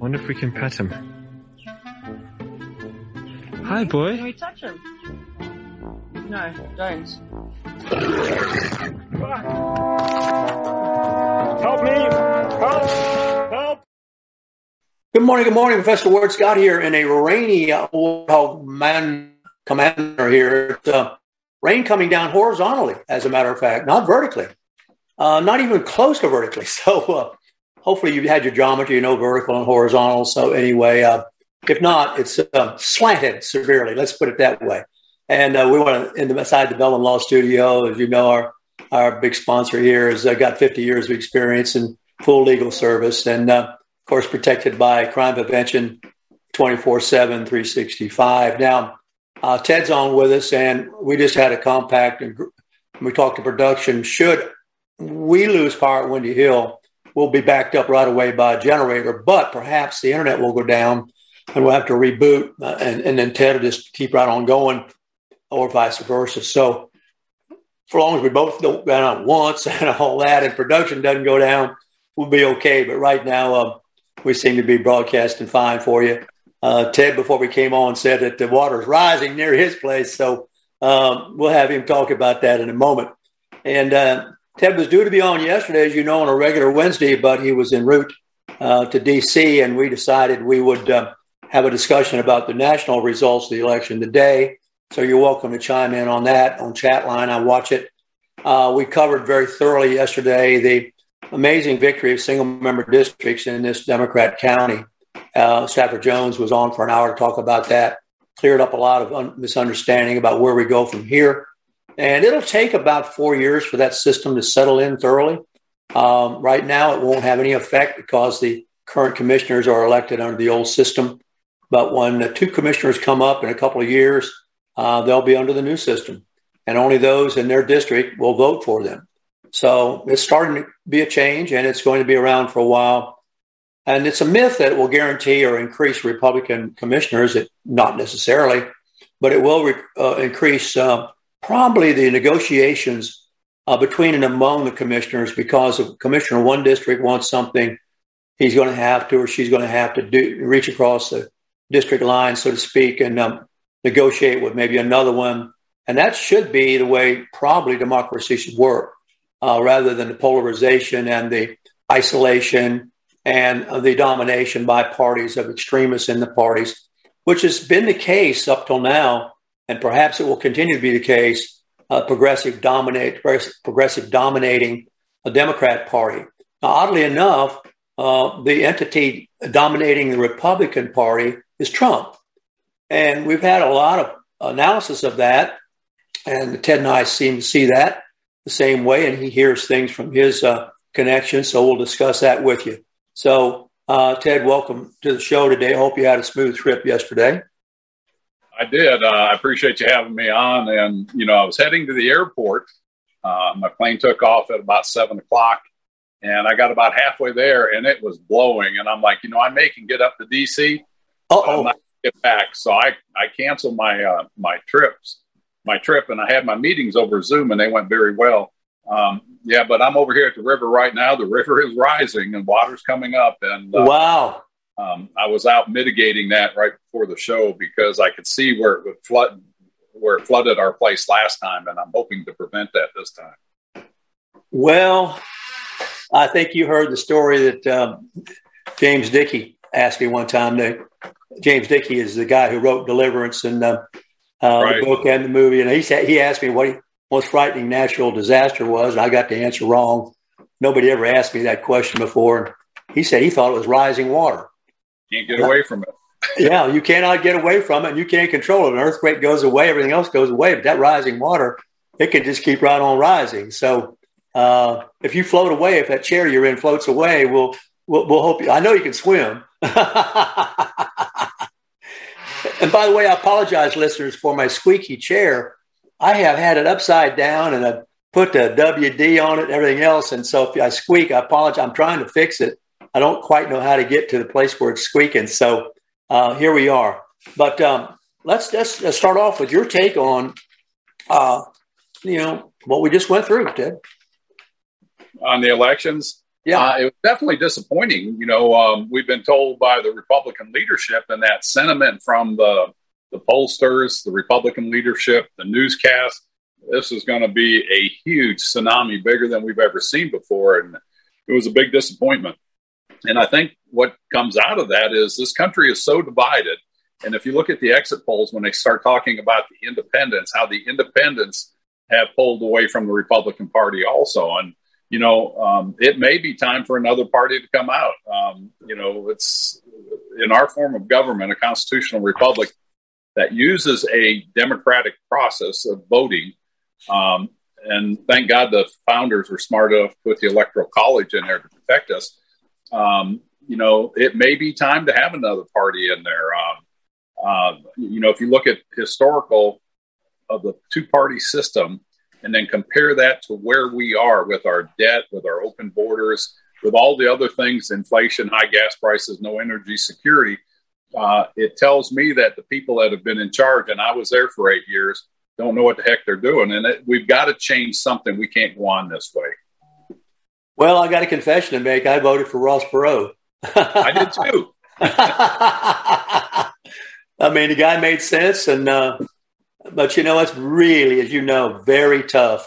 Wonder if we can pet him. Hi, boy. Can we touch him? No, don't. Help me! Help! Help! Good morning, good morning. Professor Ward Scott here in a rainy uh, Warthog man commander here. It's, uh, rain coming down horizontally, as a matter of fact, not vertically, uh, not even close to vertically. So uh, hopefully you've had your geometry, you know vertical and horizontal. So anyway, uh, if not, it's uh, slanted severely. Let's put it that way. And uh, we want to, inside the Bellin Law Studio, as you know, our our big sponsor here has uh, got 50 years of experience in full legal service and, uh, of course, protected by crime prevention 24 7, 365. Now, uh, Ted's on with us, and we just had a compact and we talked to production. Should we lose power at Windy Hill, we'll be backed up right away by a generator, but perhaps the internet will go down and we'll have to reboot, uh, and, and then Ted will just keep right on going, or vice versa. So, for long as we both don't go down once and all that, and production doesn't go down, we'll be okay. But right now, uh, we seem to be broadcasting fine for you. Uh, Ted, before we came on, said that the water's rising near his place, so um, we'll have him talk about that in a moment. And uh, Ted was due to be on yesterday, as you know, on a regular Wednesday, but he was en route uh, to D.C., and we decided we would uh, have a discussion about the national results of the election today. So you're welcome to chime in on that on chat line. I watch it. Uh, we covered very thoroughly yesterday the amazing victory of single member districts in this Democrat county. Uh, Stafford Jones was on for an hour to talk about that, cleared up a lot of un- misunderstanding about where we go from here. And it'll take about four years for that system to settle in thoroughly. Um, right now, it won't have any effect because the current commissioners are elected under the old system. But when the two commissioners come up in a couple of years, uh, they'll be under the new system, and only those in their district will vote for them. So it's starting to be a change, and it's going to be around for a while. And it's a myth that it will guarantee or increase Republican commissioners. It, not necessarily, but it will re- uh, increase uh, probably the negotiations uh, between and among the commissioners because if Commissioner one district wants something, he's going to have to or she's going to have to do reach across the district line, so to speak, and um, negotiate with maybe another one. And that should be the way probably democracy should work, uh, rather than the polarization and the isolation and the domination by parties of extremists in the parties, which has been the case up till now, and perhaps it will continue to be the case. Uh, progressive dominate, progressive dominating a Democrat Party. Now, oddly enough, uh, the entity dominating the Republican Party is Trump. And we've had a lot of analysis of that. And Ted and I seem to see that the same way. And he hears things from his uh, connection. So we'll discuss that with you. So, uh, Ted, welcome to the show today. Hope you had a smooth trip yesterday. I did. Uh, I appreciate you having me on. And, you know, I was heading to the airport. Uh, my plane took off at about seven o'clock. And I got about halfway there and it was blowing. And I'm like, you know, I may can get up to DC. Oh. get back. So I, I canceled my uh, my trips, my trip, and I had my meetings over Zoom, and they went very well. Um, yeah, but I'm over here at the river right now. The river is rising and water's coming up, and uh, Wow. Um, I was out mitigating that right before the show because I could see where it would flood, where it flooded our place last time, and I'm hoping to prevent that this time. Well, I think you heard the story that um, James Dickey asked me one time. That James Dickey is the guy who wrote Deliverance and uh, uh, Right. the book and the movie. And he said he asked me what he, most frightening natural disaster was, and I got the answer wrong. Nobody ever asked me that question before. He said he thought it was rising water. Can't get away from it. yeah, you cannot get away from it, and you can't control it. An earthquake goes away, everything else goes away, but that rising water, it can just keep right on rising. So uh, if you float away, if that chair you're in floats away, we'll we'll, we'll hope. You, I know you can swim, and by the way, I apologize, listeners, for my squeaky chair. I have had it upside down and I put the WD on it and everything else. And so if I squeak, I apologize. I'm trying to fix it. I don't quite know how to get to the place where it's squeaking. So uh, here we are. But um, let's just start off with your take on, uh, you know, what we just went through, Ted. On the elections, yeah, uh, it was definitely disappointing. You know, um, we've been told by the Republican leadership and that sentiment from the the pollsters, the Republican leadership, the newscast. This is going to be a huge tsunami, bigger than we've ever seen before, and it was a big disappointment. And I think what comes out of that is this country is so divided. And if you look at the exit polls, when they start talking about the independents, how the independents have pulled away from the Republican Party also. And, you know, um, it may be time for another party to come out. Um, you know, it's in our form of government, a constitutional republic that uses a democratic process of voting. Um, and thank God the founders were smart enough to put the Electoral College in there to protect us um, you know, it may be time to have another party in there. Um, uh, you know, if you look at historical of the two party system and then compare that to where we are with our debt, with our open borders, with all the other things inflation, high gas prices, no energy security uh, it tells me that the people that have been in charge, and I was there for eight years, don't know what the heck they're doing. And it, we've got to change something. We can't go on this way. Well, I got a confession to make. I voted for Ross Perot. I did too. I mean, the guy made sense, and uh, but you know, it's really, as you know, very tough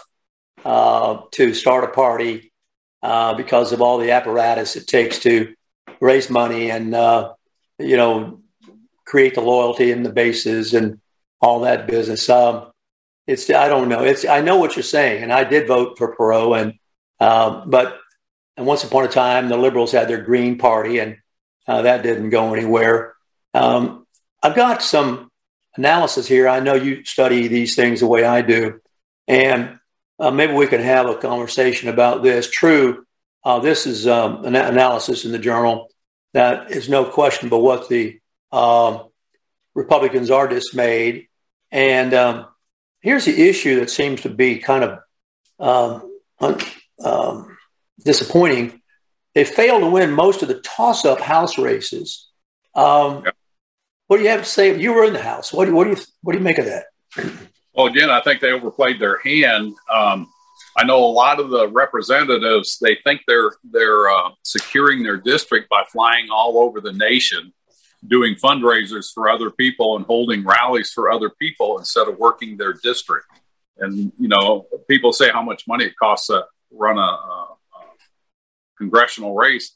uh, to start a party uh, because of all the apparatus it takes to raise money and uh, you know create the loyalty and the bases and all that business. Um, it's I don't know. It's I know what you're saying, and I did vote for Perot, and um, but and once upon a time, the liberals had their Green Party, and uh, that didn't go anywhere. Um, I've got some analysis here. I know you study these things the way I do, and uh, maybe we can have a conversation about this. True, uh, this is um, an analysis in the journal that is no question but what the um, Republicans are dismayed. And um, here's the issue that seems to be kind of um, um, disappointing. They failed to win most of the toss up House races. Um. What do you have to say? You were in the House. What do, what do you what do you make of that? Well, again, I think they overplayed their hand. Um, I know a lot of the representatives they think they're they're uh, securing their district by flying all over the nation, doing fundraisers for other people and holding rallies for other people instead of working their district. And you know, people say how much money it costs to run a, a congressional race.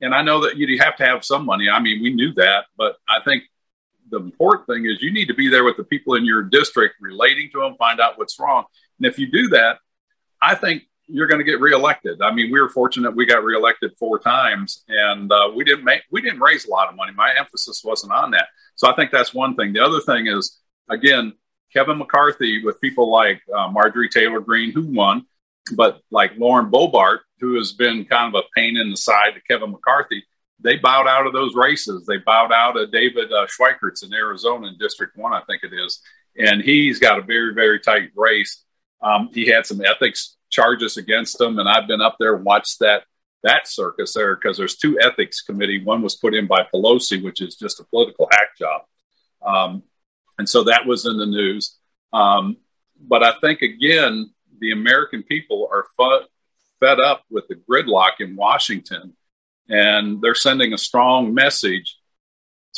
And I know that you have to have some money. I mean, we knew that, but I think the important thing is you need to be there with the people in your district, relating to them, find out what's wrong. And if you do that, I think you're going to get reelected. I mean, we were fortunate we got reelected four times, and uh, we didn't make we didn't raise a lot of money. My emphasis wasn't on that. So I think that's one thing. The other thing is again, Kevin McCarthy with people like uh, Marjorie Taylor Greene who won, but like Lauren Boebert who has been kind of a pain in the side to Kevin McCarthy, they bowed out of those races. They bowed out of David uh, Schweikert's in Arizona in District 1, I think it is. And he's got a very, very tight race. Um, he had some ethics charges against him, and I've been up there and watched that that circus there because there's two ethics committee. One was put in by Pelosi, which is just a political hack job, um, and so that was in the news. Um, but I think again, the American people are fu- fed up with the gridlock in Washington, and they're sending a strong message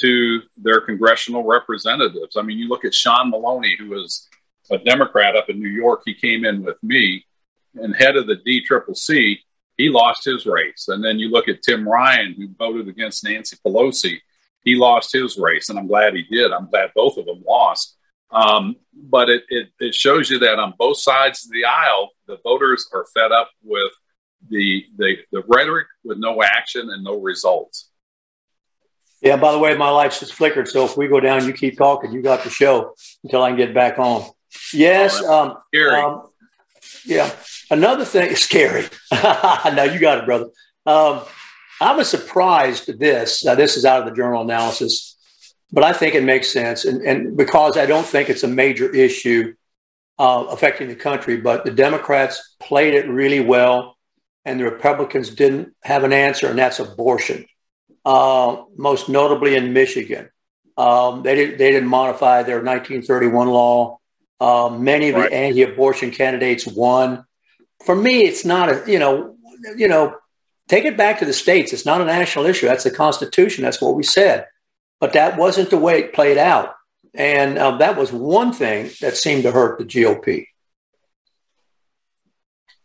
to their congressional representatives. I mean, you look at Sean Maloney, who was a Democrat up in New York. He came in with me, and head of the DCCC. He lost his race, and then you look at Tim Ryan, who voted against Nancy Pelosi. He lost his race, and I'm glad he did. I'm glad both of them lost. Um, but it, it, it shows you that on both sides of the aisle, the voters are fed up with the, the, the rhetoric with no action and no results. Yeah, by the way, my lights just flickered. So if we go down, you keep talking. You got the show until I can get back on. Yes. Um. Um, yeah. Another thing is scary. no, you got it, brother. Um, I was surprised at this. Now, this is out of the journal analysis, but I think it makes sense. And, and because I don't think it's a major issue uh, affecting the country, but the Democrats played it really well, and the Republicans didn't have an answer, and that's abortion. Uh, most notably in Michigan, um, they didn't they didn't modify their 1931 law. Uh, many of right. the anti-abortion candidates won. For me, it's not a you know you know take it back to the states. It's not a national issue. That's the Constitution. That's what we said. But that wasn't the way it played out. And uh, that was one thing that seemed to hurt the GOP.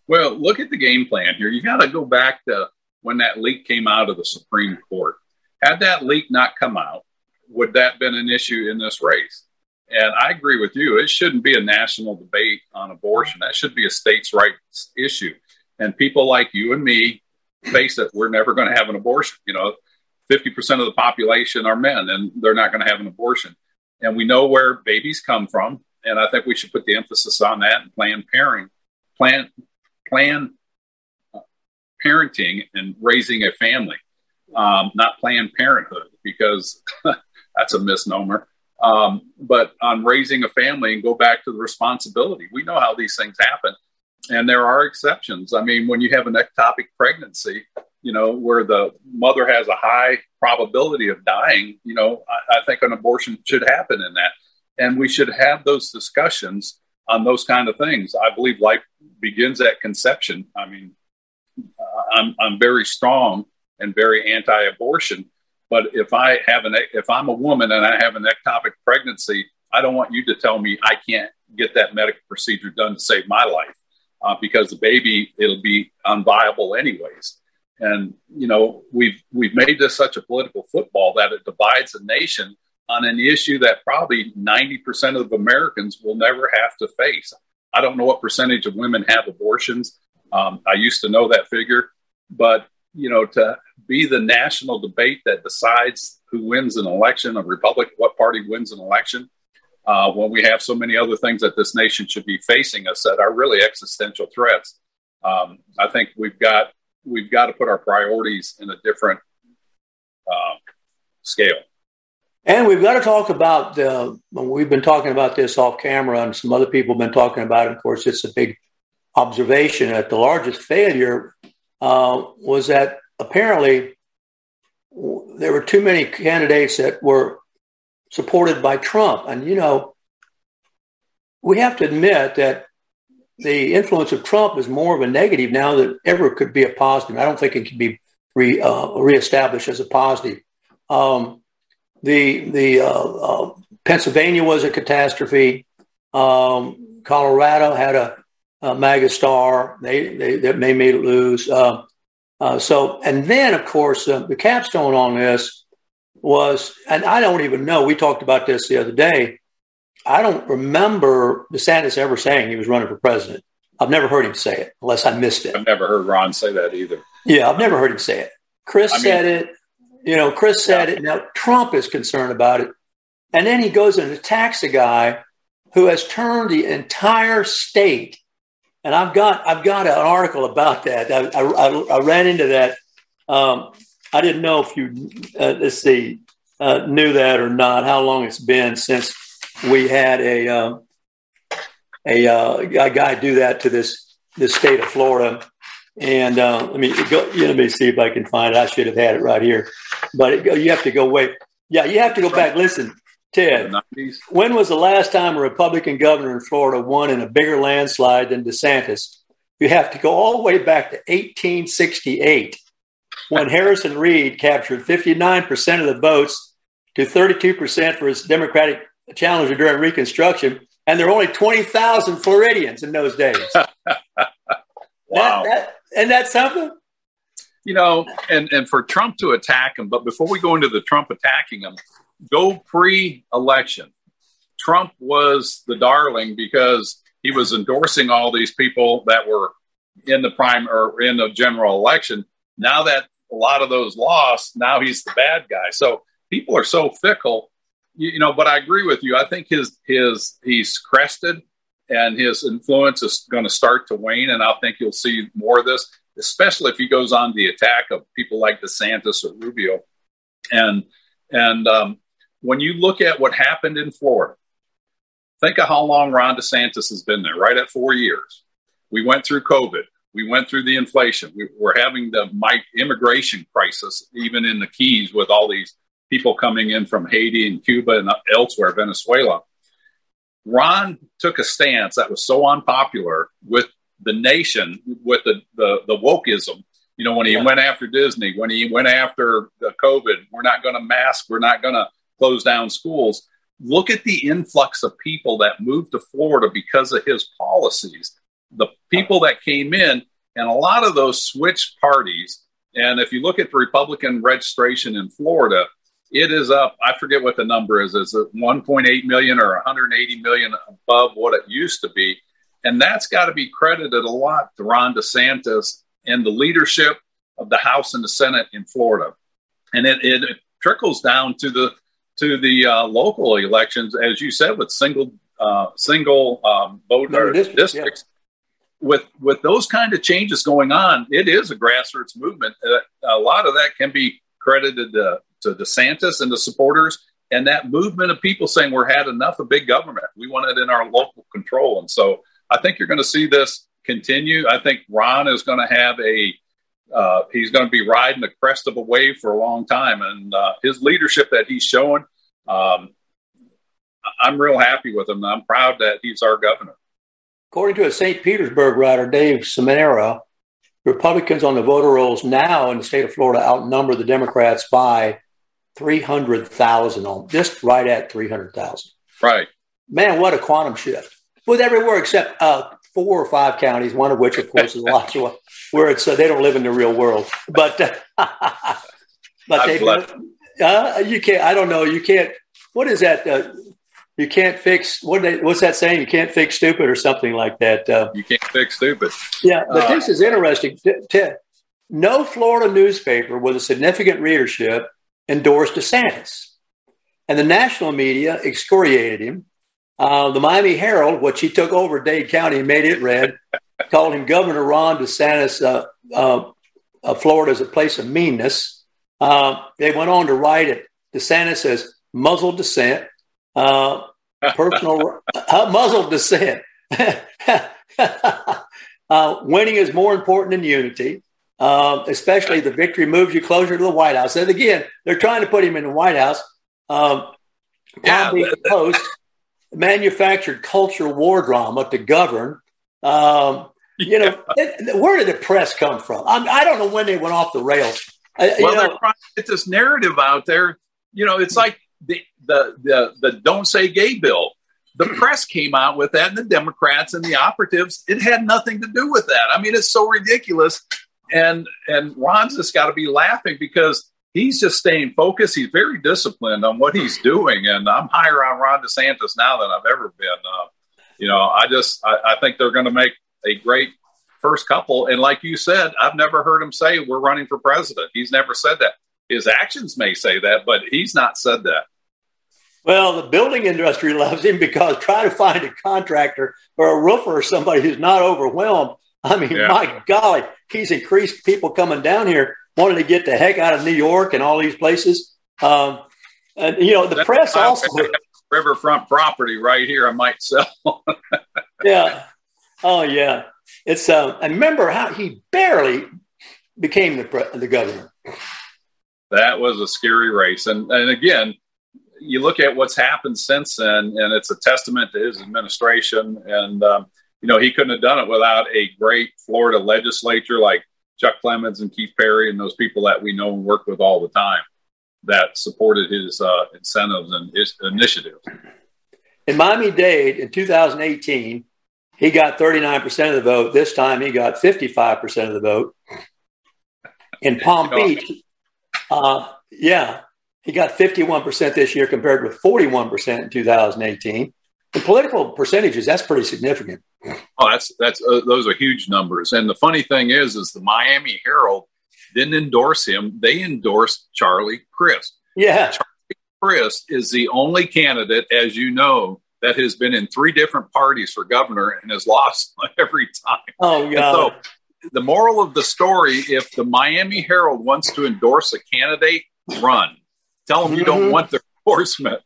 Well, look at the game plan here. You got to go back to when that leak came out of the Supreme Court. Had that leak not come out, would that have been an issue in this race? And I agree with you. It shouldn't be a national debate on abortion. That should be a states' rights issue. And people like you and me face it, we're never going to have an abortion. You know, 50% of the population are men and they're not going to have an abortion and we know where babies come from. And I think we should put the emphasis on that and plan pairing, plan, plan uh, parenting and raising a family, um, not Planned Parenthood, because that's a misnomer. Um, but on raising a family and go back to the responsibility. We know how these things happen, and there are exceptions. I mean, when you have an ectopic pregnancy, you know, where the mother has a high probability of dying, you know, I, I, think an abortion should happen in that. And we should have those discussions on those kind of things. I believe life begins at conception. I mean, uh, I'm, I'm very strong and very anti-abortion, but if I have an, if I'm a woman and I have an ectopic pregnancy, I don't want you to tell me I can't get that medical procedure done to save my life uh, because the baby, it'll be unviable anyways. And you know, we've we've made this such a political football that it divides a nation on an issue that probably 90% of Americans will never have to face. I don't know what percentage of women have abortions. Um, I used to know that figure, but you know, to be the national debate that decides who wins an election, a republic, what party wins an election, uh, when we have so many other things that this nation should be facing us that are really existential threats. Um, I think we've got we've got to put our priorities in a different uh, scale. And we've got to talk about the. We've been talking about this off camera, and some other people have been talking about it. Of course, it's a big observation that the largest failure uh, was that apparently there were too many candidates that were supported by Trump. And, you know, we have to admit that the influence of Trump is more of a negative now than ever could be a positive. I don't think it can be re, uh, reestablished as a positive. Um, the the uh, uh, Pennsylvania was a catastrophe. Um, Colorado had a, a MAGA star. They they, they made it lose. Uh, uh, so and then of course uh, the capstone on this was, and I don't even know. We talked about this the other day. I don't remember DeSantis ever saying he was running for president. I've never heard him say it unless I missed it. I've never heard Ron say that either. Yeah, I've never heard him say it. Chris I mean, said it. You know, Chris said yeah. it. Now Trump is concerned about it. And then he goes and attacks a guy who has turned the entire state. And I've got I've got an article about that. I, I, I ran into that. Um, I didn't know if you uh, let's see uh, knew that or not. How long it's been since we had a uh, a, uh, a guy do that to this this state of Florida. And uh, let me go. Let me see if I can find it. I should have had it right here, but it, you have to go wait. Yeah, you have to go back. Listen, Ted. When was the last time a Republican governor in Florida won in a bigger landslide than DeSantis? You have to go all the way back to 1868 when Harrison Reed captured 59% of the votes to 32% for his Democratic challenger during Reconstruction, and there were only 20,000 Floridians in those days. wow. That, that, and that's something? You know, and, and for Trump to attack him, but before we go into the Trump attacking him, go pre election. Trump was the darling because he was endorsing all these people that were in the prime or in the general election. Now that a lot of those lost, now he's the bad guy. So people are so fickle you know, but I agree with you. I think his his he's crested, and his influence is going to start to wane, and I think you'll see more of this. especially if he goes on the attack of people like DeSantis or Rubio. And and um, when you look at what happened in Florida, think of how long Ron DeSantis has been there, right at four years. We went through COVID. We went through the inflation. We, are having the immigration crisis, even in the Keys, with all these people coming in from Haiti and Cuba and elsewhere, Venezuela. Ron took a stance that was so unpopular with the nation, with the, the, the wokeism. You know, when he yeah. went after Disney, when he went after the COVID, we're not going to mask, we're not going to close down schools. Look at the influx of people that moved to Florida because of his policies. The people that came in, and a lot of those switched parties. And if you look at the Republican registration in Florida, it is up. I forget what the number is. Is it 1.8 million or 180 million above what it used to be? And that's got to be credited a lot to Ron DeSantis and the leadership of the House and the Senate in Florida. And it, it, trickles down to the to the uh, local elections, as you said, with single uh, single um, voter districts. districts. Yeah. With with those kind of changes going on, it is a grassroots movement. Uh, a lot of that can be credited to to DeSantis and the supporters and that movement of people saying we're had enough of big government. We want it in our local control. And so I think you're going to see this continue. I think Ron is going to have a uh, he's going to be riding the crest of a wave for a long time, and uh, his leadership that he's showing, um, I'm real happy with him. I'm proud that he's our governor. According to a St. Petersburg writer, Dave Samara, Republicans on the voter rolls now in the state of Florida outnumber the Democrats by 300,000 on just right at 300,000. Right. Man, what a quantum shift. With everywhere except uh, four or five counties, one of which, of course, is Alachua, where it's uh, they don't live in the real world. But uh, but they, uh, you can't. I don't know. You can't. What is that? Uh, you can't fix what? They, what's that saying? You can't fix stupid or something like that. Uh, you can't fix stupid. Yeah, but this is interesting. T- t- no Florida newspaper with a significant readership endorsed DeSantis. And the national media excoriated him. Uh, the Miami Herald, which he took over Dade County and made it red, called him Governor Ron DeSantis. Uh, uh, uh Florida as a place of meanness. Uh, they went on to write it. DeSantis says muzzle dissent, uh, personal muzzle dissent. winning is more important than unity um, especially the victory moves you closer to the White House. And again, they're trying to put him in the White House. Um, yeah, Post manufactured culture war drama to govern. Um, you know, it, where did the press come from? I'm, I, do not know when they went off the rails. well, you know, they're trying to get this narrative out there. You know, it's like the the the, the don't say gay bill. The press came out with that, and the Democrats and the operatives. It had nothing to do with that. I mean, it's so ridiculous and and Ron's just got to be laughing because he's just staying focused. He's very disciplined on what he's doing, and I'm higher on Ron DeSantis now than I've ever been. Uh, you know, I just I, I think they're going to make a great first couple. And like you said, I've never heard him say we're running for president. He's never said that. His actions may say that, but he's not said that. Well, the building industry loves him because try to find a contractor or a roofer or somebody who's not overwhelmed I mean, yeah. my golly, he's increased people coming down here wanting to get the heck out of New York and all these places. Um, and, you know, the That's press also. Riverfront property right here, I might sell. yeah. Oh, yeah. It's, uh, and remember how he barely became the, the governor. That was a scary race. And, and again, you look at what's happened since then, and it's a testament to his administration. And, um, you know, he couldn't have done it without a great Florida legislature like Chuck Clemons and Keith Perry and those people that we know and work with all the time that supported his uh, incentives and his initiatives. In Miami Dade in 2018, he got 39% of the vote. This time he got 55% of the vote. In Palm Beach, uh, yeah, he got 51% this year compared with 41% in 2018. In political percentages, that's pretty significant. Oh, that's that's uh, those are huge numbers. And the funny thing is, is the Miami Herald didn't endorse him; they endorsed Charlie Crist. Yeah, Charlie Crist is the only candidate, as you know, that has been in three different parties for governor and has lost every time. Oh yeah. So the moral of the story: if the Miami Herald wants to endorse a candidate, run. Tell them you don't Mhm. want their endorsement.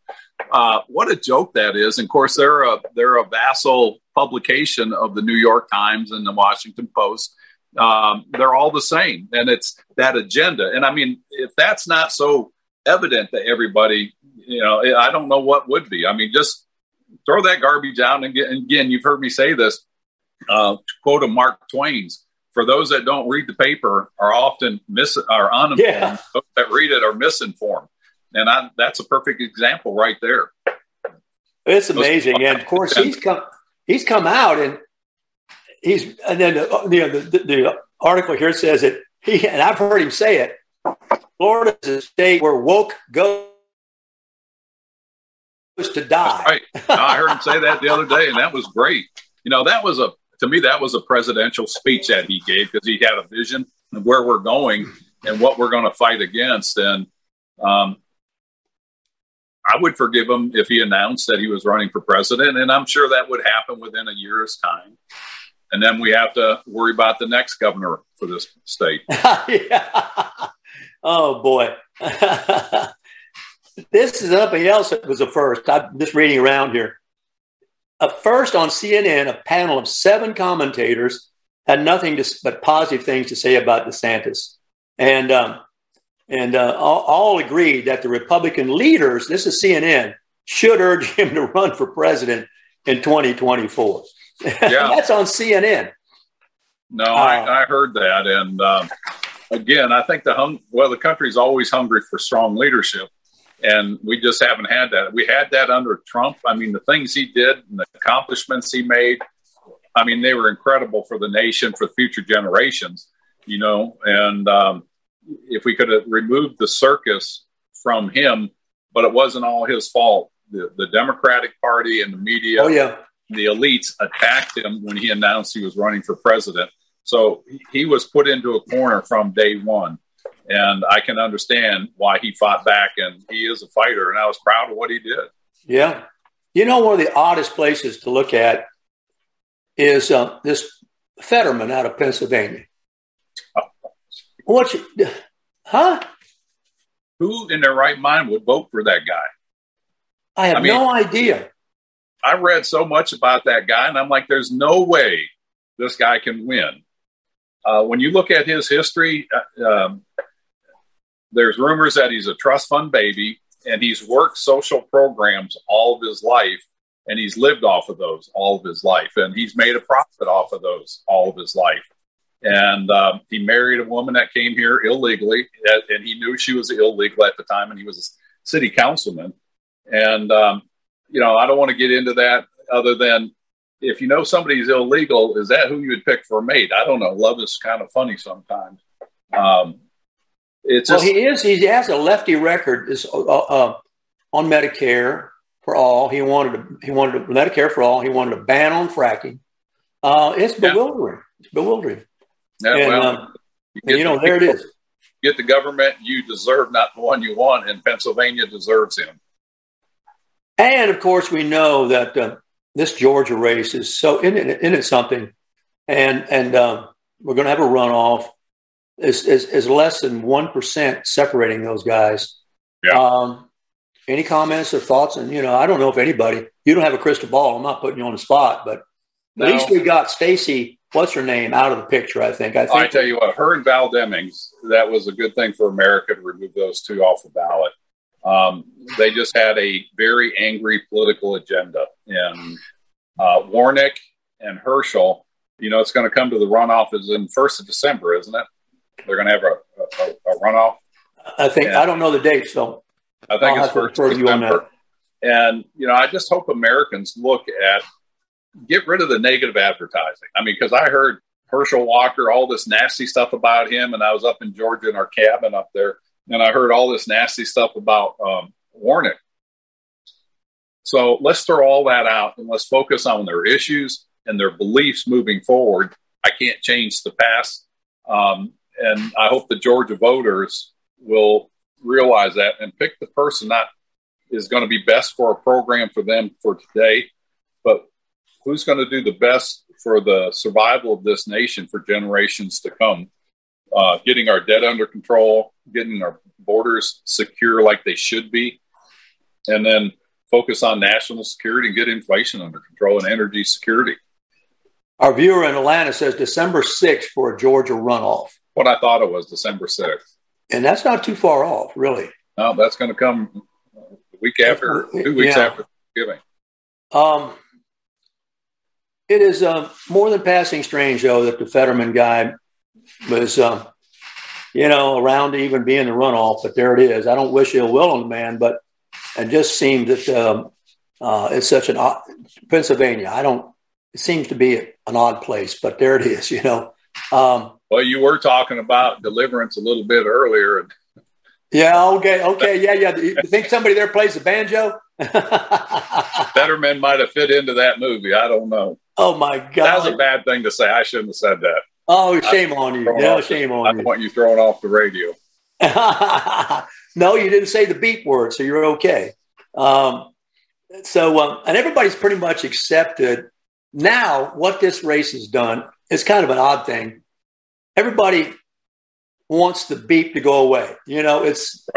Uh, what a joke that is! And of course, they're a they're a vassal publication of the New York Times and the Washington Post. Um, they're all the same, and it's that agenda. And I mean, if that's not so evident to everybody, you know, I don't know what would be. I mean, just throw that garbage out. And again, and again you've heard me say this. Uh, to quote a Mark Twain's: "For those that don't read the paper are often mis are uninformed. Yeah. Those that read it are misinformed." And I, that's a perfect example right there. It's amazing, and of course he's come he's come out and he's and then you know, the, the, the article here says that he and I've heard him say it. Florida is a state where woke goes to die. Right. I heard him say that the other day, and that was great. You know, that was a to me that was a presidential speech that he gave because he had a vision of where we're going and what we're going to fight against. And um, I would forgive him if he announced that he was running for president, and I'm sure that would happen within a year's time. And then we have to worry about the next governor for this state. Oh boy. this is something else that was a first. I'm just reading around here. A first on CNN, a panel of seven commentators had nothing to, but positive things to say about DeSantis, and um, and uh, all, all agreed that the Republican leaders, this is CNN, should urge him to run for president in 2024. Yeah. That's on CNN. No, I, I heard that, and um, again, I think the hung well, the country's always hungry for strong leadership, and we just haven't had that. We had that under Trump. I mean, the things he did and the accomplishments he made. I mean, they were incredible for the nation, for future generations. You know, and um, if we could have removed the circus from him, but it wasn't all his fault. The, the Democratic Party and the media Oh yeah. the elites attacked him when he announced he was running for president. So he- was put into a corner from day one. And I can understand why he fought back, and he is a fighter, and I was proud of what he did. Yeah. You know, one of the oddest places to look at is uh, this Fetterman out of Pennsylvania. What's, huh? Who in their right mind would vote for that guy? I have I mean- no idea. I read so much about that guy, and I'm like, there's no way this guy can win. Uh, when you look at his history, uh, um, there's rumors that he's a trust fund baby, and he's worked social programs all of his life, and he's lived off of those all of his life, and he's made a profit off of those all of his life. And um, he married a woman that came here illegally, and he knew she was illegal at the time, and he was a city councilman. And um, you know, I don't want to get into that other than if you know somebody's illegal, is that who you would pick for a mate? I don't know. Love is kind of funny sometimes. Um, it's Well, just, he is. He has a lefty record is, uh, uh, on Medicare for all. He wanted to, he wanted to, Medicare for all. He wanted to ban on fracking. Uh, it's Yeah. bewildering. It's bewildering. Yeah, and, well, um, you you know, the there it is. Get the government you deserve, not the one you want, and Pennsylvania deserves him. And of course, we know that uh, this Georgia race is so in it, in it something, and and um, we're going to have a runoff. Is is, is less than one percent separating those guys. Yeah. Um, any comments or thoughts? And you know, I don't know if anybody. You don't have a crystal ball. I'm not putting you on the spot, but No. at least we got Stacy. What's her name out of the picture? I think. I think. I tell you what, her and Val Demings, that was a good thing for America to remove those two off the ballot. Um, they just had a very angry political agenda. And uh, Warnock and Herschel, you know, it's going to come to the runoff is in first of December, isn't it? They're going to have a, a, a runoff. I think. Yeah. I don't know the date, so I think I'll it's first to you December. And you know, I just hope Americans look at get rid of the negative advertising. I mean, because I heard Herschel Walker all this nasty stuff about him, and I was up in Georgia in our cabin up there, and I heard all this nasty stuff about um, Warnock. So let's throw all that out and let's focus on their issues and their beliefs moving forward. I can't change the past. Um, and I hope the Georgia voters will realize that and pick the person that is going to be best for a program for them for today, but who's going to do the best for the survival of this nation for generations to come. Uh, getting our debt under control, getting our borders secure like they should be, and then focus on national security and get inflation under control and energy security. Our viewer in Atlanta says December 6th for a Georgia runoff. What I thought it was December 6th. And that's not too far off, really. No, that's going to come week after, two weeks yeah. after Thanksgiving. Um, it is uh, more than passing strange, though, that the Fetterman guy was, uh, you know, around to even be in the runoff, but there it is. I don't wish ill will on the man, but it just seemed that um, uh, it's such an odd, Pennsylvania. I don't. It seems to be an odd place, but there it is. You know. Um, well, you were talking about deliverance a little bit earlier, and yeah, okay, okay, yeah, yeah. You think somebody there plays the banjo? Fetterman might have fit into that movie. I don't know. Oh my god, that was a bad thing to say. I shouldn't have said that. Oh, shame on you! Yeah, shame the, on I you. I want you throwing off the radio. no, you didn't say the beep word, so you're okay. Um, so, um, and everybody's pretty much accepted now what this race has done. It's kind of an odd thing. Everybody wants the beep to go away. You know, it's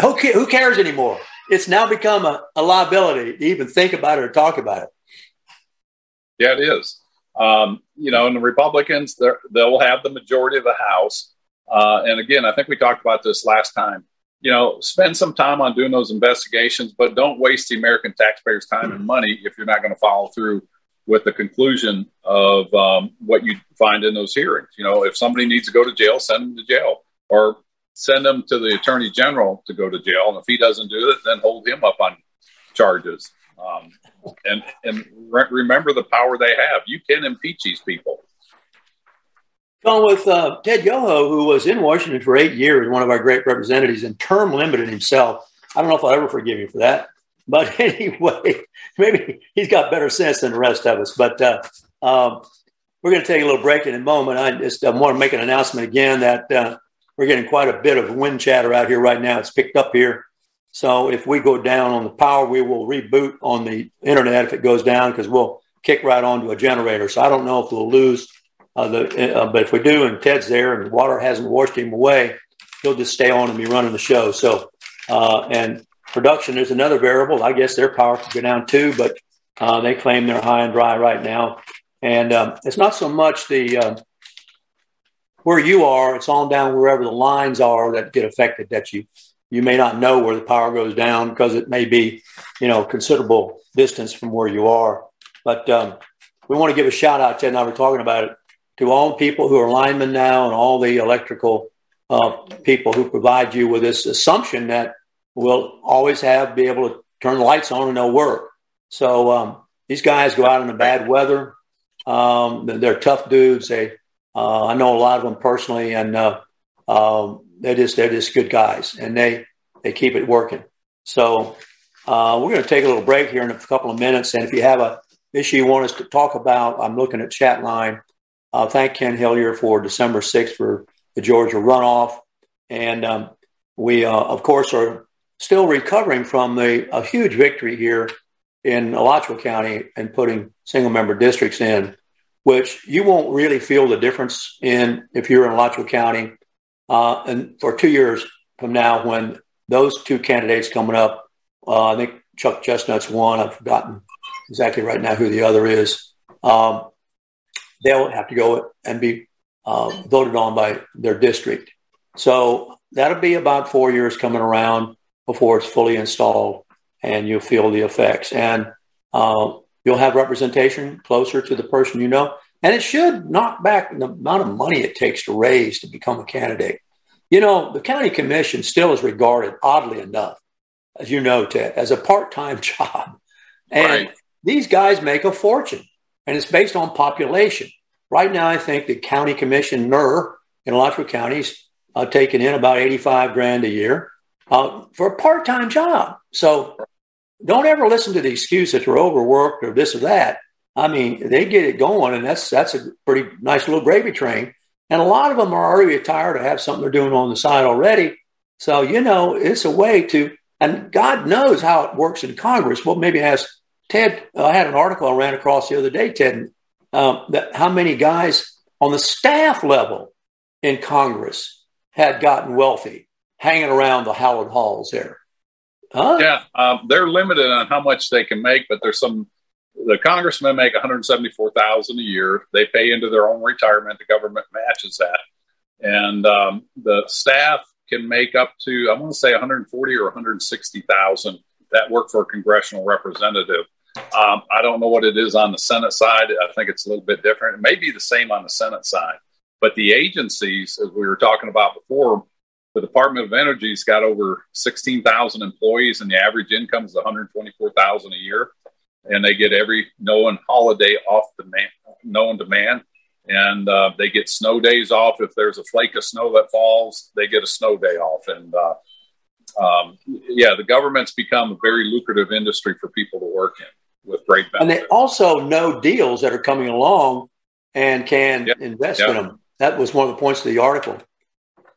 who, who cares anymore? It's now become a, a liability to even think about it or talk about it. Yeah, it is. Um, you know, and the Republicans, they'll have the majority of the House. Uh, and again, I think we talked about this last time. You know, spend some time on doing those investigations, but don't waste the American taxpayers' time and money if you're not going to follow through with the conclusion of um, what you find in those hearings. You know, if somebody needs to go to jail, send them to jail or send them to the attorney general to go to jail. And if he doesn't do it, then hold him up on charges. Um, and and re- remember the power they have. You can impeach these people. Going with uh, Ted Yoho, who was in Washington for eight years, one of our great representatives, and term limited himself. I don't know if I'll ever forgive you for that. But anyway, maybe he's got better sense than the rest of us. But uh, um, we're going to take a little break in a moment. I just I want to make an announcement again that uh, we're getting quite a bit of wind chatter out here right now. It's picked up here. So if we go down on the power, we will reboot on the internet if it goes down because we'll kick right onto a generator. So I don't know if we'll lose uh, the, uh, but if we do and Ted's there and the water hasn't washed him away, he'll just stay on and be running the show. So, uh, and production is another variable. I guess their power could go down too, but uh, they claim they're high and dry right now. And um, it's not so much the uh, where you are; it's on down wherever the lines are that get affected. That you you may not know where the power goes down because it may be you know considerable distance from where you are. But um, we want to give a shout out. Ted and I were talking about it to all people who are linemen now and all the electrical uh, people who provide you with this assumption that we'll always have be able to turn the lights on and they'll work. So um, these guys go out in the bad weather. Um, they're tough dudes. They, uh, I know a lot of them personally, and uh, um, they're just they're just good guys, and they they keep it working. So uh, we're going to take a little break here in a couple of minutes, and if you have a issue you want us to talk about, I'm looking at chat line. Uh, thank Ken Hillier for December 6th for the Georgia runoff, and um, we uh, of course are still recovering from the, a huge victory here in Alachua County and putting single member districts in, which you won't really feel the difference in if you're in Alachua County. Uh, and for two years from now, when those two candidates coming up, uh, I think Chuck Chestnut's one. I've forgotten exactly right now who the other is. Um, they'll have to go and be uh, voted on by their district. So that'll be about four years coming around before it's fully installed and you'll feel the effects. And uh, you'll have representation closer to the person you know. And it should knock back the amount of money it takes to raise to become a candidate. You know, the county commission still is regarded, oddly enough, as you know, Ted, as a part time job. And right. these guys make a fortune, and it's based on population. Right now, I think the county commission commissioner in Alachua County is uh, taking in about 85 grand a year uh, for a part time job. So don't ever listen to the excuse that you're overworked or this or that. I mean, they get it going, and that's that's a pretty nice little gravy train. And a lot of them are already retired or have something they're doing on the side already. So you know, it's a way to. And God knows how it works in Congress. Well, maybe ask Ted. Uh, I had an article I ran across the other day, Ted. um, that how many guys on the staff level in Congress had gotten wealthy hanging around the Howard halls there. Huh? Yeah, um, they're limited on how much they can make, but there's some. The congressmen make 174,000 a year. They pay into their own retirement. The government matches that, and um, the staff can make up to I want to say 140 or 160,000 that work for a congressional representative. Um, I don't know what it is on the Senate side. I think it's a little bit different. It may be the same on the Senate side, but the agencies, as we were talking about before, the Department of Energy's got over 16,000 employees, and the average income is 124,000 a year, and they get every known holiday off demand, known demand, and uh, they get snow days off. If there's a flake of snow that falls, they get a snow day off, and uh, um, yeah, the government's become a very lucrative industry for people to work in with great benefits. And they also know deals that are coming along and can yep. invest yep. in them. That was one of the points of the article.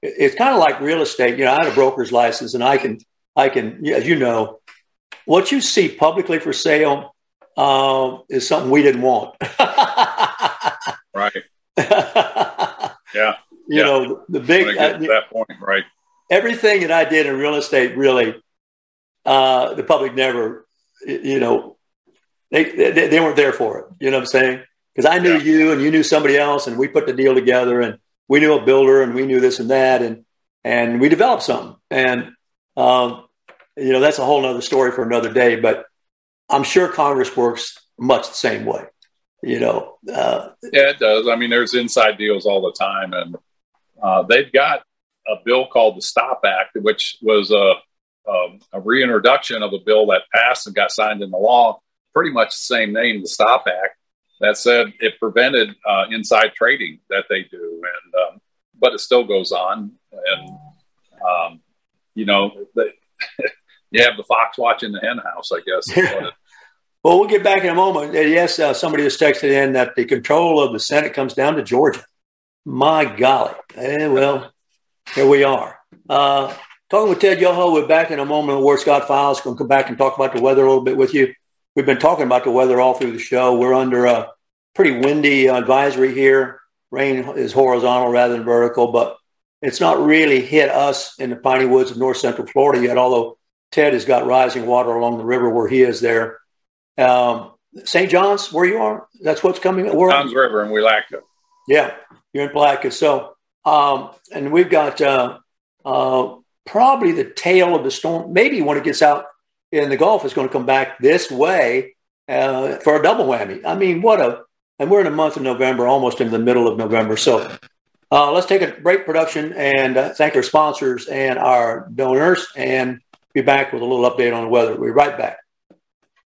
It's kind of like real estate. You know, I had a broker's license, and I can, I can, as you know, what you see publicly for sale uh, is something we didn't want. right. yeah. You yeah. know, the big uh, that point, right? Everything that I did in real estate, really, uh, the public never, you know, they, they, they weren't there for it. You know what I'm saying? Because I knew yeah. you and you knew somebody else, and we put the deal together, and we knew a builder, and we knew this and that, and and we developed something. And um, you know, that's a whole other story for another day. But I'm sure Congress works much the same way. You know, uh, yeah, it does. I mean, there's inside deals all the time, and uh, they've got a bill called the STOCK Act, which was a, um, a reintroduction of a bill that passed and got signed into law. Pretty much the same name, the STOCK Act. That said, it prevented uh, inside trading that they do, and um, but it still goes on. And um, you know, they, you have the fox watching the hen house, I guess. well, we'll get back in a moment. Yes, uh, somebody has texted in that the control of the Senate comes down to Georgia. My golly. Eh, well, here we are. Uh, talking with Ted Yoho, we're back in a moment. Ward Scott Files going to come back and talk about the weather a little bit with you. We've been talking about the weather all through the show. We're under a pretty windy advisory here. Rain is horizontal rather than vertical, but it's not really hit us in the piney woods of north central Florida yet, although Ted has got rising water along the river where he is there. Um, St. John's, where you are, that's what's coming. Where, John's River in Welaka. Yeah, you're in Palatka. So, um, and we've got uh, uh, probably the tail of the storm. Maybe when it gets out in the Gulf, it's going to come back this way uh, for a double whammy. I mean, what a and we're in a month of November, almost in the middle of November. So uh, let's take a break, production, and uh, thank our sponsors and our donors, and be back with a little update on the weather. We'll be right back.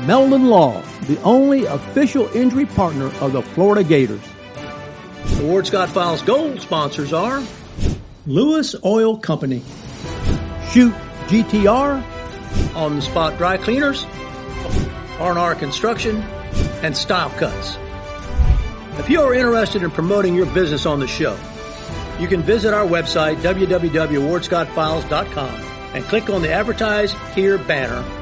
Meldon Law, the only official injury partner of the Florida Gators. The Ward Scott Files gold sponsors are Lewis Oil Company, Shoot GTR, On the Spot Dry Cleaners, R&R Construction, and Style Cuts. If you are interested in promoting your business on the show, you can visit our website, www.wardscottfiles.com and click on the Advertise Here banner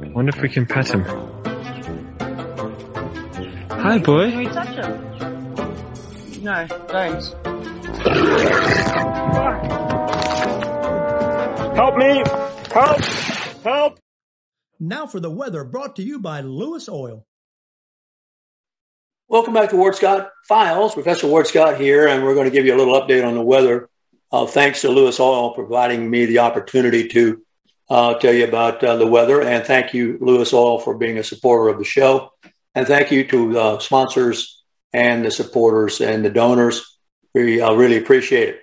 Wonder if we can pet him. Hi, boy. Can we touch him? No, don't. Help me! Help! Help! Now for the weather brought to you by Lewis Oil. Welcome back to Ward Scott Files. Professor Ward Scott here, and we're going to give you a little update on the weather. Uh, thanks to Lewis Oil providing me the opportunity to uh, tell you about uh, the weather. And thank you, Lewis Oil, for being a supporter of the show. And thank you to the sponsors and the supporters and the donors. We uh, really appreciate it.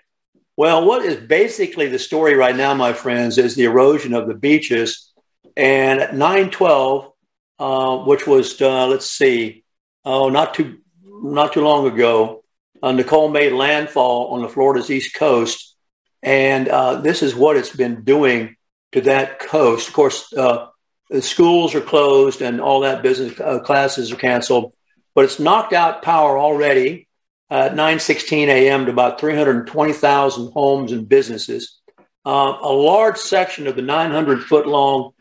Well, what is basically the story right now, my friends, is the erosion of the beaches. And at 912, uh, which was, uh, let's see, oh, not too not too long ago, uh, Nicole made landfall on the Florida's east coast, and uh, this is what it's been doing to that coast. Of course, uh, the schools are closed and all that business uh, classes are canceled, but it's knocked out power already at 9:16 a.m. to about 320,000 homes and businesses. Uh, a large section of the 900 foot long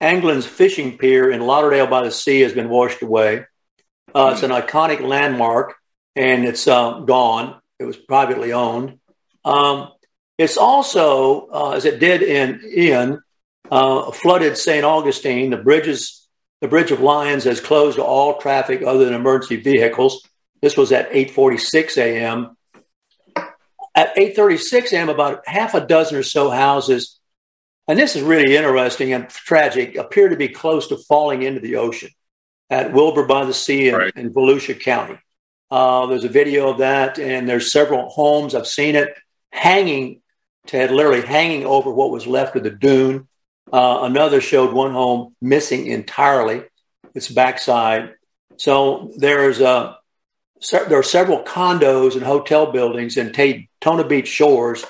Anglin's fishing pier in Lauderdale by the Sea has been washed away. Uh, it's an iconic landmark, and it's uh, gone. It was privately owned. Um, it's also, uh, as it did in Ian, uh, flooded St. Augustine. The bridges, the Bridge of Lions, has closed to all traffic other than emergency vehicles. This was at 8:46 a.m. At 8:36 a.m., about half a dozen or so houses, and this is really interesting and tragic, appear to be close to falling into the ocean at Wilbur by the Sea in, right. in Volusia County. Uh, there's a video of that, and there's several homes. I've seen it hanging, Ted, literally hanging over what was left of the dune. Uh, another showed one home missing entirely, its backside. So there's a there are several condos and hotel buildings in Daytona Beach shores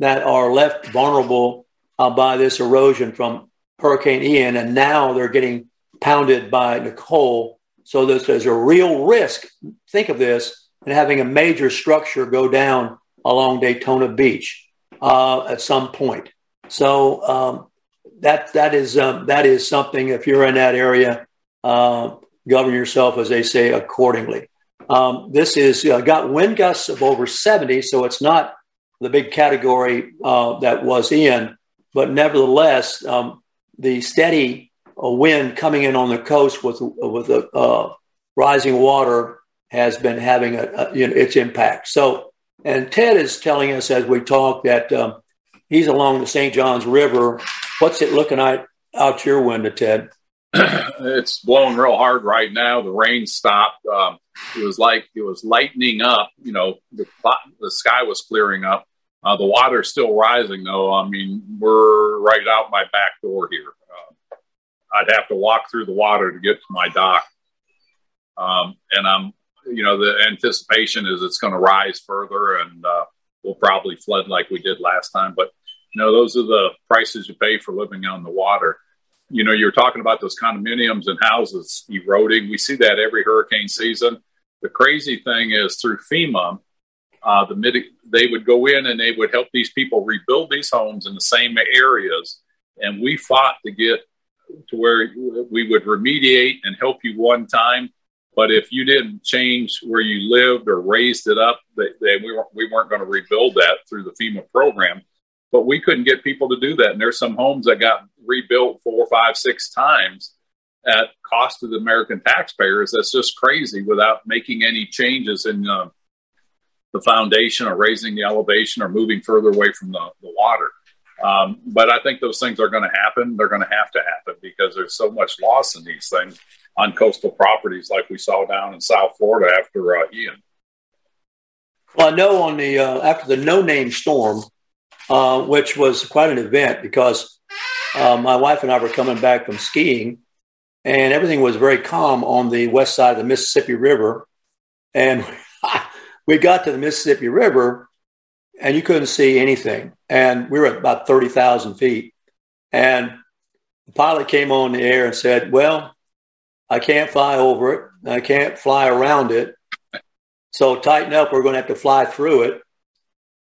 that are left vulnerable uh, by this erosion from Hurricane Ian, and now they're getting pounded by Nicole. So there's, there's a real risk. Think of this and having a major structure go down along Daytona Beach uh, at some point. So um, that that is um, that is something. If you're in that area, uh, govern yourself as they say accordingly. Um, this is uh, got wind gusts of over 70, so it's not the big category uh, that was in, but nevertheless, um, the steady a wind coming in on the coast with with a uh, rising water has been having a, a, you know its impact. So, and Ted is telling us as we talk that um, he's along the St. Johns River. What's it looking like out your window, Ted? it's blowing real hard right now. The rain stopped. Um, it was like it was lightening up. You know, the the sky was clearing up. Uh, the water's still rising, though. I mean, we're right out my back door here. I'd have to walk through the water to get to my dock. Um, and I'm, you know, the anticipation is it's going to rise further and uh, we'll probably flood like we did last time. But, you know, those are the prices you pay for living on the water. You know, you're talking about those condominiums and houses eroding. We see that every hurricane season. The crazy thing is through FEMA, uh, the they would go in and they would help these people rebuild these homes in the same areas. And we fought to get to where we would remediate and help you one time. But if you didn't change where you lived or raised it up, we, weren't, we weren't going to rebuild that through the FEMA program. But we couldn't get people to do that. And there's some homes that got rebuilt four, five, six times at cost to the American taxpayers. That's just crazy without making any changes in uh, the foundation or raising the elevation or moving further away from the, the water. Um, but I think those things are going to happen. They're going to have to happen because there's so much loss in these things on coastal properties, like we saw down in South Florida after uh, Ian. Well, I know on the uh, after the no name storm, uh, which was quite an event because uh, my wife and I were coming back from skiing, and everything was very calm on the west side of the Mississippi River. And we got to the Mississippi River, and you couldn't see anything. And we were at about 30,000 feet. And the pilot came on the air and said, Well, I can't fly over it. I can't fly around it. So tighten up. We're going to have to fly through it.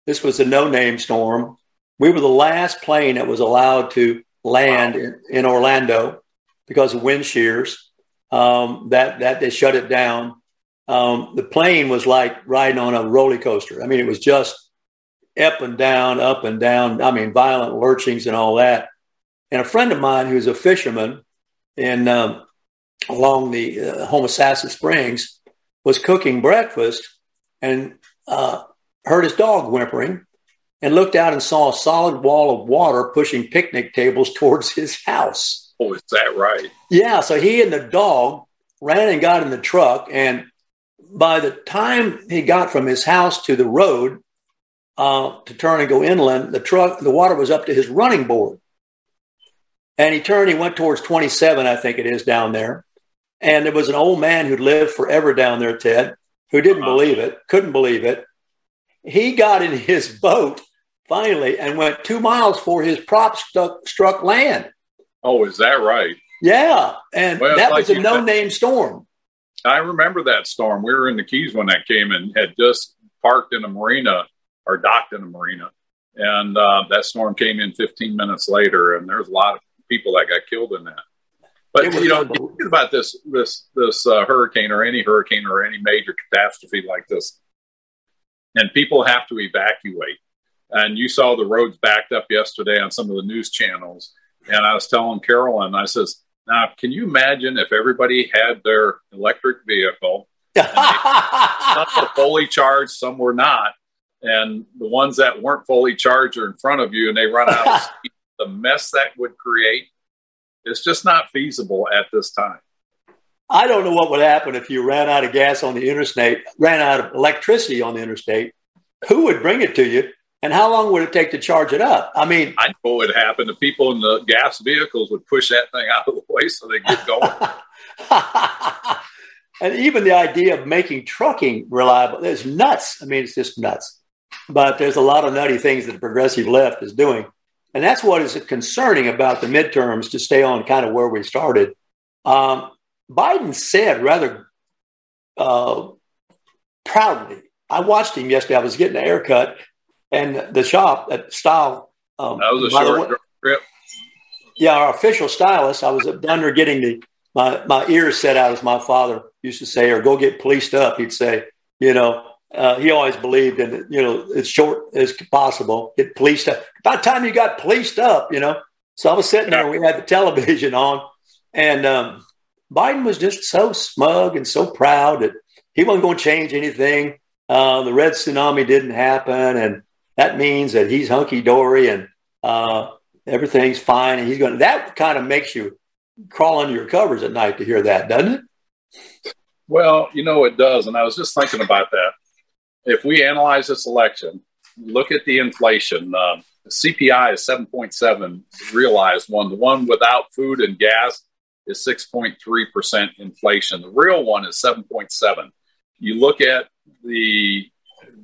This was a no name storm. We were the last plane that was allowed to land wow. in, in, Orlando because of wind shears. Um, that, that they shut it down. Um, the plane was like riding on a roller coaster. I mean, it was just up and down, up and down. I mean, violent lurchings and all that. And a friend of mine who's a fisherman in um, along the uh, Homosassa Springs was cooking breakfast and uh, heard his dog whimpering and looked out and saw a solid wall of water pushing picnic tables towards his house. Oh, is that right? Yeah. So he and the dog ran and got in the truck. And by the time he got from his house to the road uh, to turn and go inland, the truck, the water was up to his running board. And he turned, he went towards 27, I think it is down there. And there was an old man who'd lived forever down there, Ted, who didn't uh-huh. believe it, couldn't believe it. He got in his boat finally and went two miles for his prop stuck, struck land. Oh, is that right? Yeah. And well, that like was a no name storm. I remember that storm. We were in the Keys when that came and had just parked in a marina or docked in a marina. And uh, that storm came in 15 minutes later, and there's a lot of people that got killed in that. But you know, think about this this this uh, hurricane or any hurricane or any major catastrophe like this, and people have to evacuate. And you saw the roads backed up yesterday on some of the news channels. And I was telling Carolyn, I says, now can you imagine if everybody had their electric vehicle, some were fully charged, some were not, and the ones that weren't fully charged are in front of you, and they run out of speed, the mess that would create. It's just not feasible at this time. I don't know what would happen if you ran out of gas on the interstate, ran out of electricity on the interstate. Who would bring it to you? And how long would it take to charge it up? I mean, I know what would happen. The people in the gas vehicles would push that thing out of the way so they get going. and even the idea of making trucking reliable is nuts. I mean, it's just nuts. But there's a lot of nutty things that the progressive left is doing. And that's what is concerning about the midterms to stay on kind of where we started. Um, Biden said rather uh, proudly, I watched him yesterday. I was getting a haircut and the shop at Style. Um, that was a short way, trip. Yeah, our official stylist. I was under getting the my my ears set out, as my father used to say, or go get policed up. He'd say, you know, uh, he always believed in you know as short as possible. Get policed up. By the time you got policed up, you know. So I was sitting there. We had the television on, and um, Biden was just so smug and so proud that he wasn't going to change anything. Uh, the red tsunami didn't happen, and that means that he's hunky dory and uh, everything's fine, and he's going. to That kind of makes you crawl under your covers at night to hear that, doesn't it? Well, you know it does, and I was just thinking about that. If we analyze this election, look at the inflation. Uh, the CPI is seven point seven realized one. The one without food and gas is six point three percent inflation. The real one is seven point seven. You look at the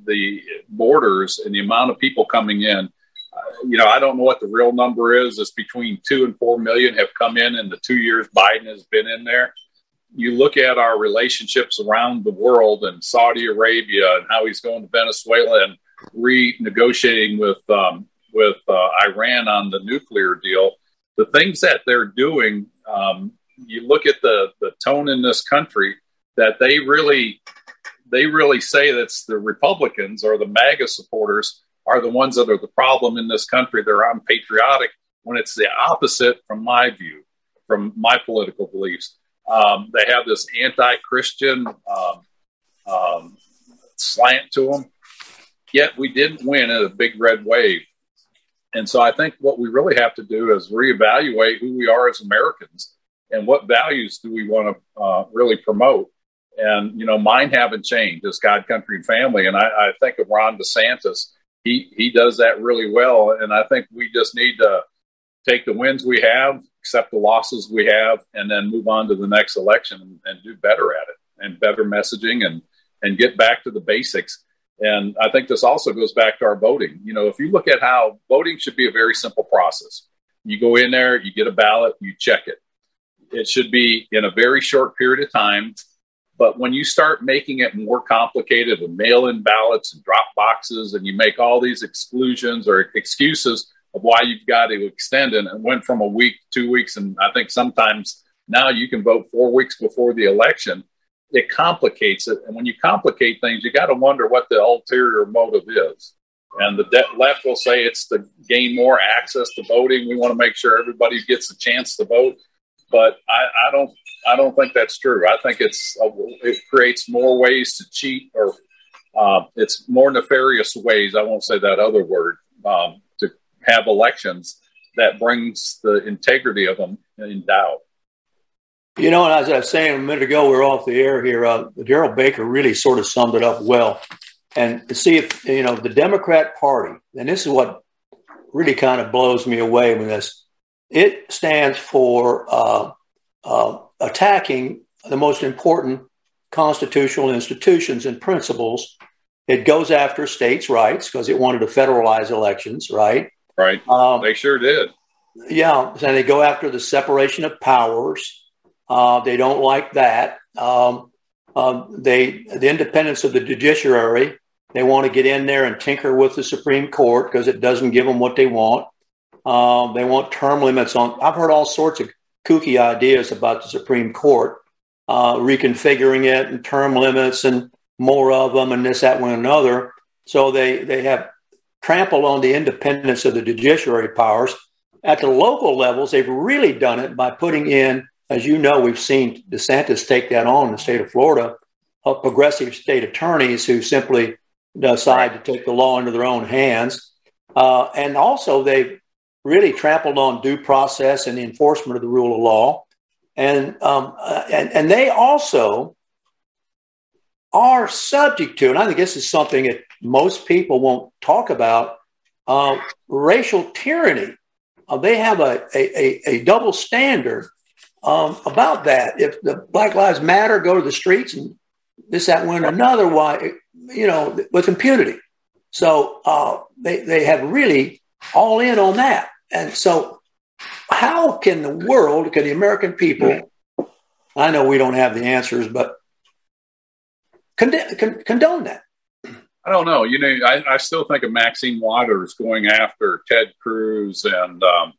the borders and the amount of people coming in, uh, you know, I don't know what the real number is. It's between two and four million have come in in the two years Biden has been in there. You look at our relationships around the world and Saudi Arabia and how he's going to Venezuela and renegotiating with um, with uh, Iran on the nuclear deal. The things that they're doing, um, you look at the the tone in this country that they really they really say that's the Republicans or the MAGA supporters are the ones that are the problem in this country. They're unpatriotic when it's the opposite from my view, from my political beliefs. Um, they have this anti-Christian um, um, slant to them. Yet we didn't win in a big red wave. And so I think what we really have to do is reevaluate who we are as Americans and what values do we want to uh, really promote. And, you know, mine haven't changed. It's God, country, and family. And I, I think of Ron DeSantis he he does that really well, and I think we just need to take the wins we have, accept the losses we have, and then move on to the next election and, and do better at it and better messaging and and get back to the basics. And I think this also goes back to our voting. You know, if you look at how voting should be a very simple process. You go in there, you get a ballot, you check it. It should be in a very short period of time. But when you start making it more complicated with mail in ballots and drop boxes, and you make all these exclusions or excuses of why you've got to extend it, and went from a week, two weeks, and I think sometimes now you can vote four weeks before the election, it complicates it. And when you complicate things, you got to wonder what the ulterior motive is. And the de- left will say it's to gain more access to voting. We want to make sure everybody gets a chance to vote. But I, I don't I don't think that's true. I think it's uh, it creates more ways to cheat, or uh, it's more nefarious ways. I won't say that other word um, have elections that brings the integrity of them in doubt. You know, and as I was saying a minute ago, we are off the air here. Uh, Daryl Baker really sort of summed it up well. And to see if you know the Democrat Party, and this is what really kind of blows me away with this. It stands for uh, uh, attacking the most important constitutional institutions and principles. It goes after states' rights because it wanted to federalize elections, right? Right. Um, they sure did. Yeah, and they go after the separation of powers. Uh, they don't like that. Um, um, they the independence of the judiciary. They want to get in there and tinker with the Supreme Court because it doesn't give them what they want. Um, they want term limits on. I've heard all sorts of kooky ideas about the Supreme Court, uh, reconfiguring it and term limits and more of them and this, that, one, another. So they, they have trampled on the independence of the judiciary powers. At the local levels, they've really done it by putting in, as you know, we've seen DeSantis take that on in the state of Florida, uh, progressive state attorneys who simply decide to take the law into their own hands. Uh, and also, they've really trampled on due process and the enforcement of the rule of law. And, um, uh, and, and they also are subject to, and I think this is something that most people won't talk about, uh, racial tyranny. Uh, they have a, a, a double standard um, about that. If the Black Lives Matter go to the streets and this, that, one, another, why, you know, with impunity. So uh, they, they have really all in on that. And so, how can the world, can the American people, I know we don't have the answers, but condone, condone that? I don't know. You know, I, I, still think of Maxine Waters going after Ted Cruz and um,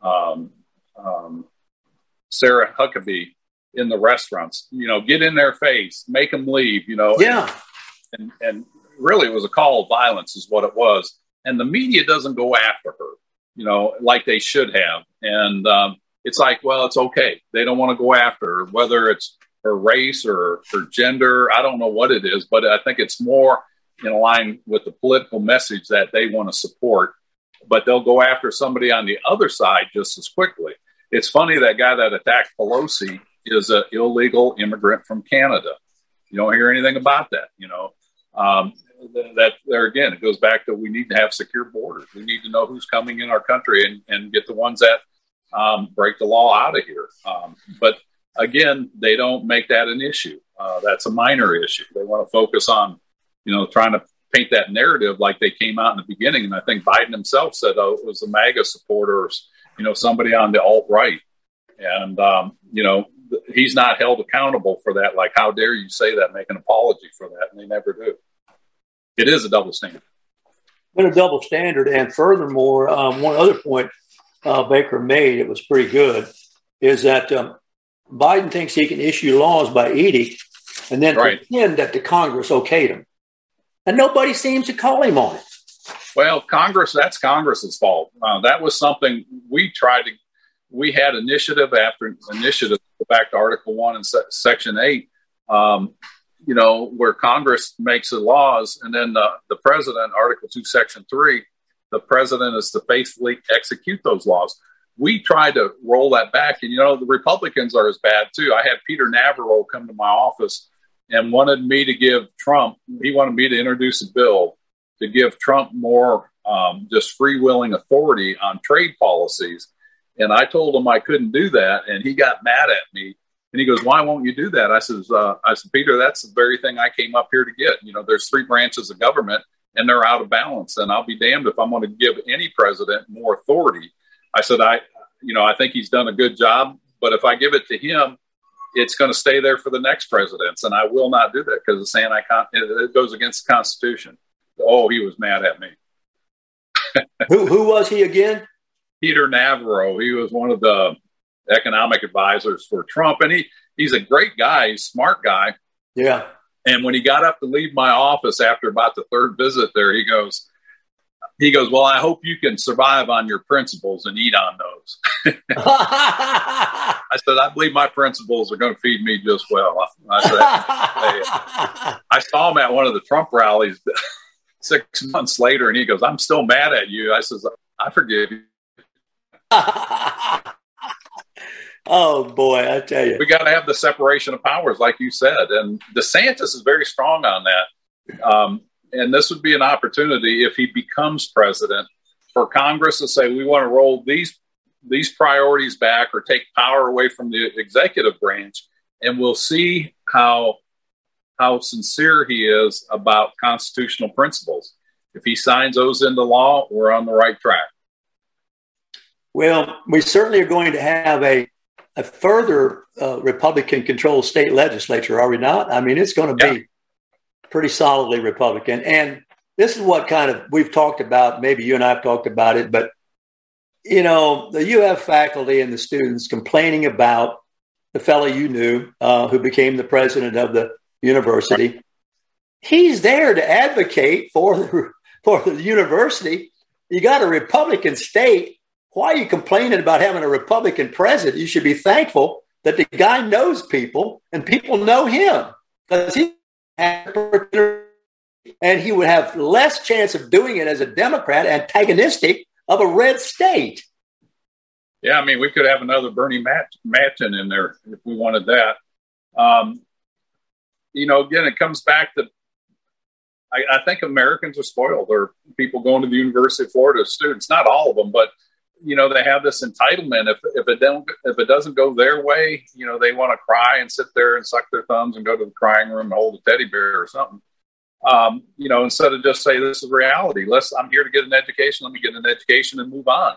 um, um, Sarah Huckabee in the restaurants. You know, get in their face, make them leave. You know, yeah. And, and really, it was a call of violence, is what it was. And the media doesn't go after her you know, like they should have. And um, it's like, well, it's okay. They don't want to go after her, whether it's her race or her gender. I don't know what it is, but I think it's more in line with the political message that they want to support. But they'll go after somebody on the other side just as quickly. It's funny that guy that attacked Pelosi is an illegal immigrant from Canada. You don't hear anything about that, you know. Um, that there again, it goes back to we need to have secure borders. We need to know who's coming in our country and, and get the ones that um, break the law out of here. Um, but again, they don't make that an issue. Uh, that's a minor issue. They want to focus on, you know, trying to paint that narrative like they came out in the beginning. And I think Biden himself said, oh, it was the MAGA supporters, you know, somebody on the alt right. And, um, you know, he's not held accountable for that. Like, how dare you say that, make an apology for that? And they never do it is a double standard. Been a double standard, and furthermore, um, one other point uh, Baker made, it was pretty good, is that um, Biden thinks he can issue laws by edict and then right. pretend that the Congress okayed them, and nobody seems to call him on it. Well, Congress, that's Congress's fault. Uh, that was something we tried to. We had initiative after initiative. Back to Article One and se- Section Eight. Um, you know, where Congress makes the laws and then the, the president, Article 2, Section 3, the president is to faithfully execute those laws. We tried to roll that back. And, you know, the Republicans are as bad too. I had Peter Navarro come to my office and wanted me to give Trump, he wanted me to introduce a bill to give Trump more um, just free willing authority on trade policies. And I told him I couldn't do that, and he got mad at me. And he goes, "Why won't you do that?" I says, uh, "I said, Peter, that's the very thing I came up here to get. You know, there's three branches of government, and they're out of balance. And I'll be damned if I'm going to give any president more authority." I said, "I, you know, I think he's done a good job, but if I give it to him, it's going to stay there for the next presidents, and I will not do that because it's anti it goes against the Constitution." Oh, he was mad at me. who who was he again? Peter Navarro. He was one of the economic advisors for Trump, and he he's a great guy. He's a smart guy. Yeah. And when he got up to leave my office after about the third visit there, he goes, he goes, well, I hope you can survive on your principles and eat on those. I said, I believe my principles are going to feed me just well. I, said, I saw him at one of the Trump rallies six months later, and he goes, I'm still mad at you. I says, I forgive you. oh boy, I tell you, we got to have the separation of powers, like you said, and DeSantis is very strong on that. Um, and this would be an opportunity if he becomes president for Congress to say we want to roll these these priorities back or take power away from the executive branch, and we'll see how how sincere he is about constitutional principles. If he signs those into law, we're on the right track. Well, we certainly are going to have a, a further uh, Republican controlled state legislature, are we not? I mean, it's going to be yeah. Pretty solidly Republican. And this is what kind of we've talked about. Maybe you and I have talked about it, but you know, the UF faculty and the students complaining about the fellow you knew uh, who became the president of the university. He's there to advocate for the, for the university. You got a Republican state why are you complaining about having a Republican president? You should be thankful that the guy knows people and people know him because he and he would have less chance of doing it as a Democrat antagonistic of a red state. Yeah, I mean, we could have another Bernie Manchin in there if we wanted that. Um, you know, again, it comes back to I, I think Americans are spoiled. There are people going to the University of Florida, students, not all of them, but you know they have this entitlement. If if it don't if it doesn't go their way you know they want to cry and sit there and suck their thumbs and go to the crying room and hold a teddy bear or something. Um, you know instead of just say this is reality. Let's i'm here to get an education. Let me get an education and move on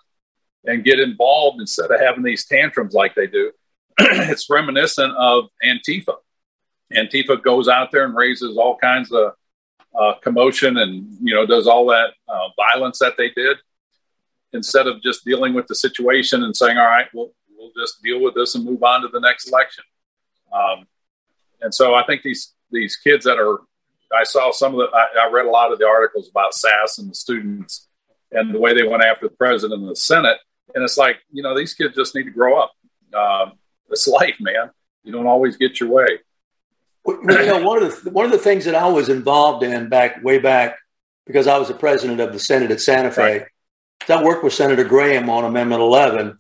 and get involved instead of having these tantrums like they do. It's reminiscent of antifa. Antifa goes out there and raises all kinds of uh, commotion and you know does all that uh, violence that they did instead of just dealing with the situation and saying, all right, we'll, we'll just deal with this and move on to the next election. Um, and so I think these, these kids that are, I saw some of the, I, I, read a lot of the articles about Sasse and the students and the way they went after the president and the Senate. And it's like, you know, these kids just need to grow up. Um, it's life, man. You don't always get your way. Well, you know, one of the one of the things that I was involved in back way back because I was the president of the Senate at Santa Fe. Right. I worked with Senator Graham on Amendment 11.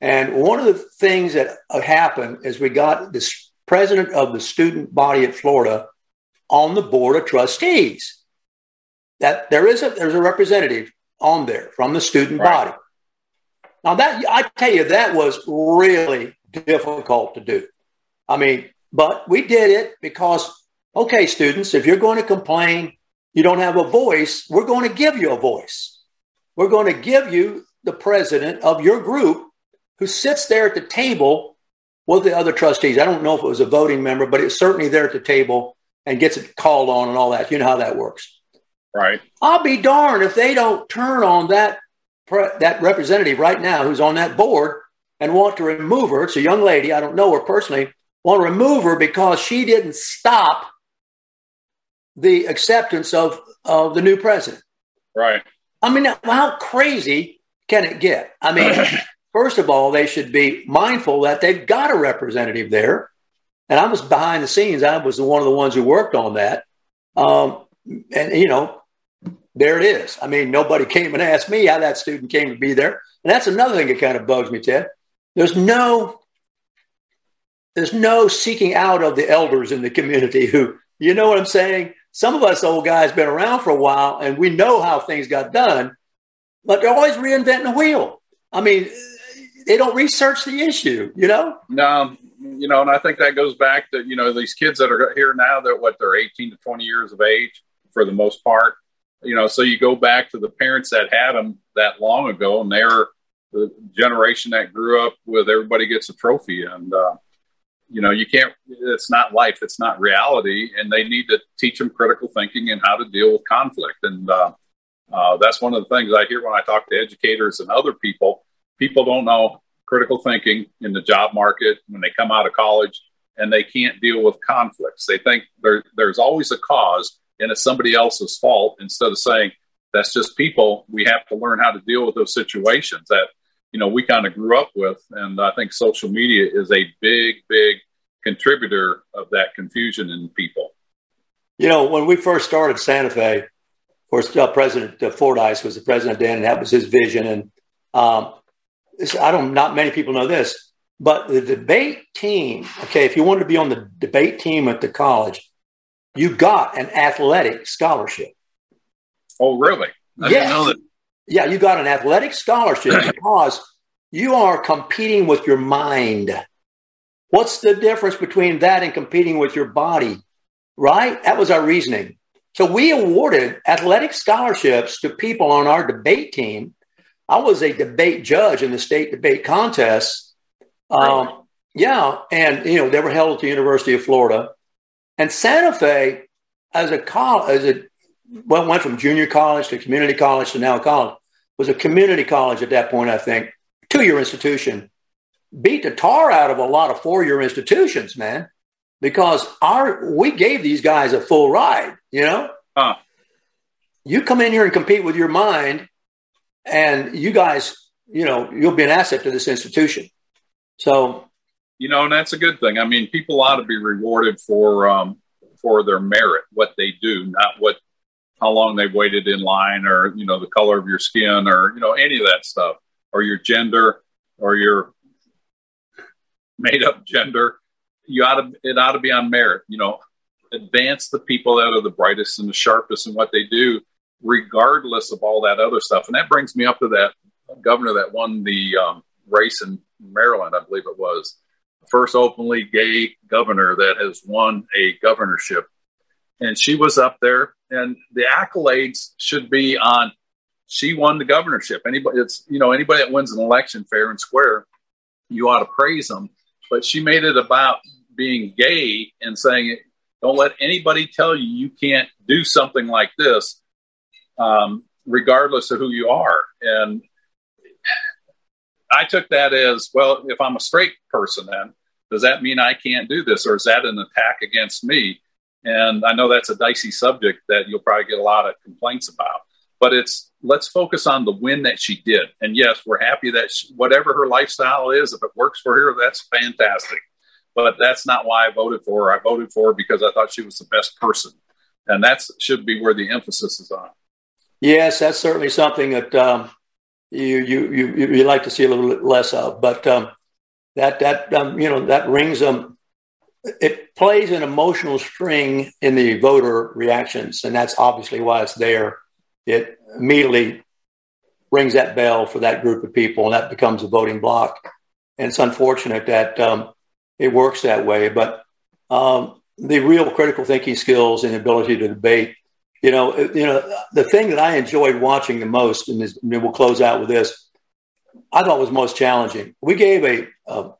And one of the things that happened is we got this president of the student body at Florida on the board of trustees. That there is a there's a representative on there from the student right. body. Now that I tell you that was really difficult to do. I mean, but we did it because okay, students, if you're going to complain, you don't have a voice, we're going to give you a voice. We're going to give you the president of your group who sits there at the table with the other trustees. I don't know if it was a voting member, but it's certainly there at the table and gets it called on and all that. You know how that works. Right. I'll be darned if they don't turn on that that representative right now who's on that board and want to remove her. It's a young lady. I don't know her personally. Want to remove her because she didn't stop the acceptance of, of the new president. Right. I mean, how crazy can it get? I mean, first of all, they should be mindful that they've got a representative there. And I was behind the scenes. I was one of the ones who worked on that. Um, and, you know, there it is. I mean, nobody came and asked me how that student came to be there. And that's another thing that kind of bugs me, Ted. There's no, there's no seeking out of the elders in the community who, you know what I'm saying? Some of us old guys been around for a while and we know how things got done, but they're always reinventing the wheel. I mean, they don't research the issue, you know? No, you know, and I think that goes back to, you know, these kids that are here now that what they're 18 to 20 years of age for the most part. You know, so you go back to the parents that had them that long ago and they're the generation that grew up with everybody gets a trophy and uh, you know you can't it's not life it's not reality and they need to teach them critical thinking and how to deal with conflict. And uh, uh, that's one of the things i hear when i talk to educators and other people. People don't know critical thinking in the job market when they come out of college and they can't deal with conflicts. They think there, there's always a cause and it's somebody else's fault instead of saying that's just people. We have to learn how to deal with those situations. That you know we kind of grew up with and i think social media is a big big contributor of that confusion in people. You know when we first started santa fe of course uh, president uh, fordyce was the president then and that was his vision and um, i don't not many people know this but the debate team okay if you wanted to be on the debate team at the college you got an athletic scholarship. Oh really? I yes. Yeah, you got an athletic scholarship because you are competing with your mind. What's the difference between that and competing with your body? Right? That was our reasoning. So we awarded athletic scholarships to people on our debate team. I was a debate judge in the state debate contest. Um, yeah, and you know they were held at the University of Florida, and Santa Fe as a college, as a well, went from junior college to community college to now college. Was a community college at that point, I think, two year institution. Beat the tar out of a lot of four year institutions, man, because our we gave these guys a full ride. You know, huh. you come in here and compete with your mind, and you guys, you know, you'll be an asset to this institution. So, you know, and that's a good thing. I mean, people ought to be rewarded for um, for their merit, what they do, not what how long they've waited in line or you know the color of your skin or you know any of that stuff or your gender or your made up gender you ought to it ought to be on merit you know. Advance the people that are the brightest and the sharpest in what they do regardless of all that other stuff. And that brings me up to that governor that won the um, race in maryland i believe it was. The first openly gay governor that has won a governorship. And she was up there and the accolades should be on she won the governorship. Anybody it's you know anybody that wins an election fair and square you ought to praise them. But she made it about being gay and saying don't let anybody tell you you can't do something like this um, regardless of who you are. And i took that as well if i'm a straight person then does that mean i can't do this or is that an attack against me and I know that's a dicey subject that you'll probably get a lot of complaints about. But it's let's focus on the win that she did. And yes, we're happy that she, whatever her lifestyle is, if it works for her, that's fantastic. But that's not why I voted for her. I voted for her because I thought she was the best person. And that should be where the emphasis is on. Yes, that's certainly something that um, you, you, you, you like to see a little bit less of. But um, that, that um, you know, that rings um, it plays an emotional string in the voter reactions, and that's obviously why it's there. It immediately rings that bell for that group of people, and that becomes a voting block. And it's unfortunate that um, it works that way, but um, the real critical thinking skills and ability to debate. You know, you know, the thing that I enjoyed watching the most, and, and we'll close out with this. I thought was most challenging. We gave a a,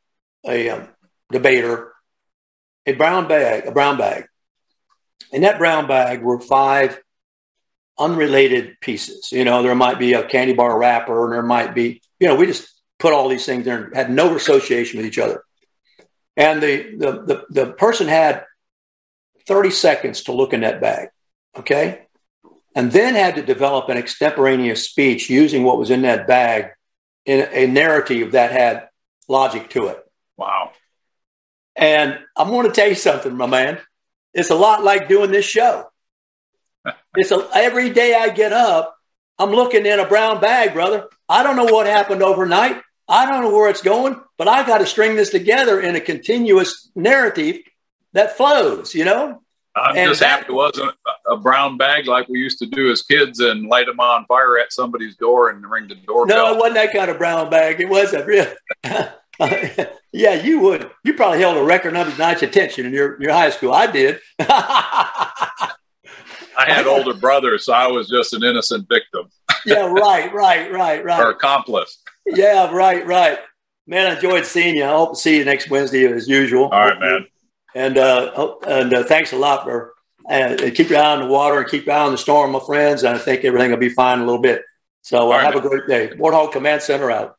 a um, debater a brown bag, a brown bag. In that brown bag were five unrelated pieces. You know, there might be a candy bar wrapper, and there might be, you know, we just put all these things there and had no association with each other. And the, the, the, the person had 30 seconds to look in that bag. Okay. And then had to develop an extemporaneous speech using what was in that bag in a narrative that had logic to it. Wow. And I'm going to tell you something, my man. It's a lot like doing this show. It's a, every day I get up, I'm looking in a brown bag, brother. I don't know what happened overnight. I don't know where it's going, but I got to string this together in a continuous narrative that flows, you know? I'm And just that- happy it wasn't a- a brown bag like we used to do as kids and light them on fire at somebody's door and ring the doorbell. No, it wasn't that kind of brown bag. It wasn't real. yeah, you would. You probably held a record number of nights attention in your, your high school. I did. I had older brothers, so I was just an innocent victim yeah, right, right, right, right. or accomplice. Yeah, right, right. Man, I enjoyed seeing you. I hope to see you next Wednesday as usual. All right, man. And uh, and uh, thanks a lot for uh, keep your eye on the water and keep your eye on the storm, my friends. And I think everything will be fine in a little bit. So uh, right, have a great day. Warthog Command Center out.